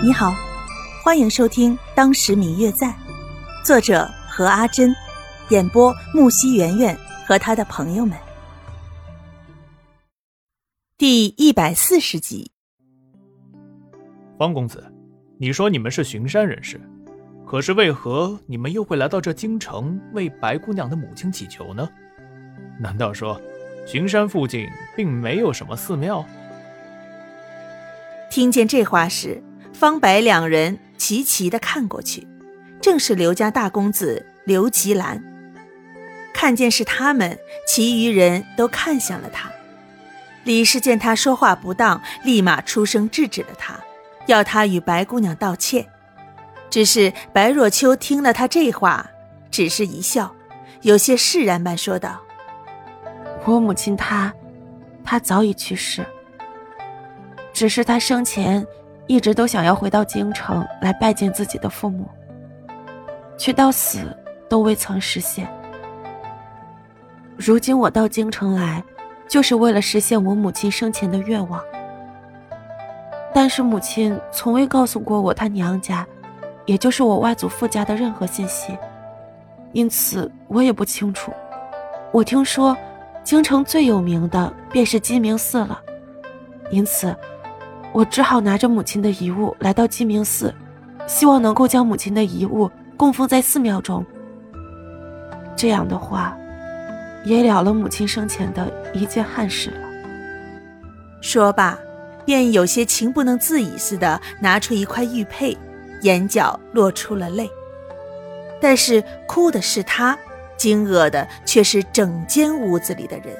你好，欢迎收听《当时明月在》，作者何阿珍，演播木西圆圆和他的朋友们。第一百四十集。方公子，你说你们是巡山人士，可是为何你们又会来到这京城为白姑娘的母亲祈求呢？难道说，巡山附近并没有什么寺庙？听见这话时。方白两人齐齐的看过去，正是刘家大公子刘吉兰。看见是他们，其余人都看向了他。李氏见他说话不当，立马出声制止了他，要他与白姑娘道歉。只是白若秋听了他这话，只是一笑，有些释然般说道：“我母亲她，她早已去世。只是她生前……”一直都想要回到京城来拜见自己的父母，却到死都未曾实现。如今我到京城来，就是为了实现我母亲生前的愿望。但是母亲从未告诉过我她娘家，也就是我外祖父家的任何信息，因此我也不清楚。我听说，京城最有名的便是鸡鸣寺了，因此。我只好拿着母亲的遗物来到鸡鸣寺，希望能够将母亲的遗物供奉在寺庙中。这样的话，也了了母亲生前的一件憾事了。说罢，便有些情不能自已似的拿出一块玉佩，眼角落出了泪。但是哭的是他，惊愕的却是整间屋子里的人。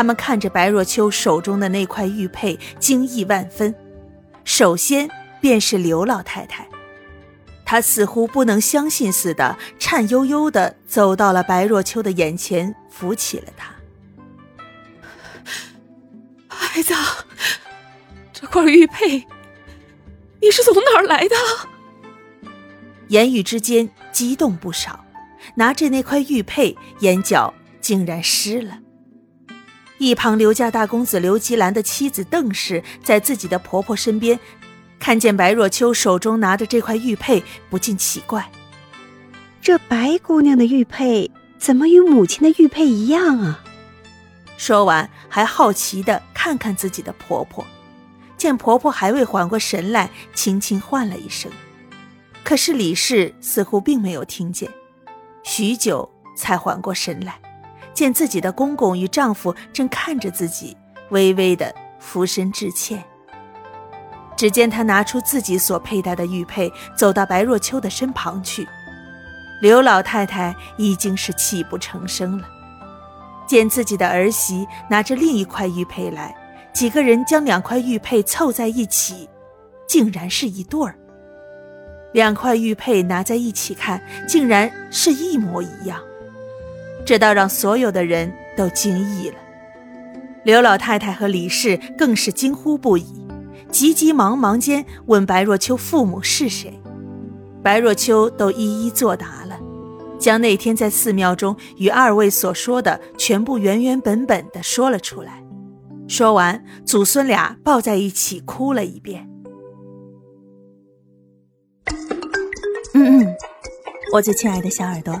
他们看着白若秋手中的那块玉佩，惊异万分。首先便是刘老太太，她似乎不能相信似的，颤悠悠的走到了白若秋的眼前，扶起了她。孩子，这块玉佩，你是从哪儿来的？言语之间激动不少，拿着那块玉佩，眼角竟然湿了。一旁刘家大公子刘吉兰的妻子邓氏在自己的婆婆身边，看见白若秋手中拿着这块玉佩，不禁奇怪：这白姑娘的玉佩怎么与母亲的玉佩一样啊？说完，还好奇的看看自己的婆婆，见婆婆还未缓过神来，轻轻唤了一声，可是李氏似乎并没有听见，许久才缓过神来。见自己的公公与丈夫正看着自己，微微的俯身致歉。只见他拿出自己所佩戴的玉佩，走到白若秋的身旁去。刘老太太已经是泣不成声了。见自己的儿媳拿着另一块玉佩来，几个人将两块玉佩凑在一起，竟然是一对儿。两块玉佩拿在一起看，竟然是一模一样。这倒让所有的人都惊异了，刘老太太和李氏更是惊呼不已，急急忙忙间问白若秋父母是谁，白若秋都一一作答了，将那天在寺庙中与二位所说的全部原原本本的说了出来。说完，祖孙俩抱在一起哭了一遍。嗯嗯，我最亲爱的小耳朵。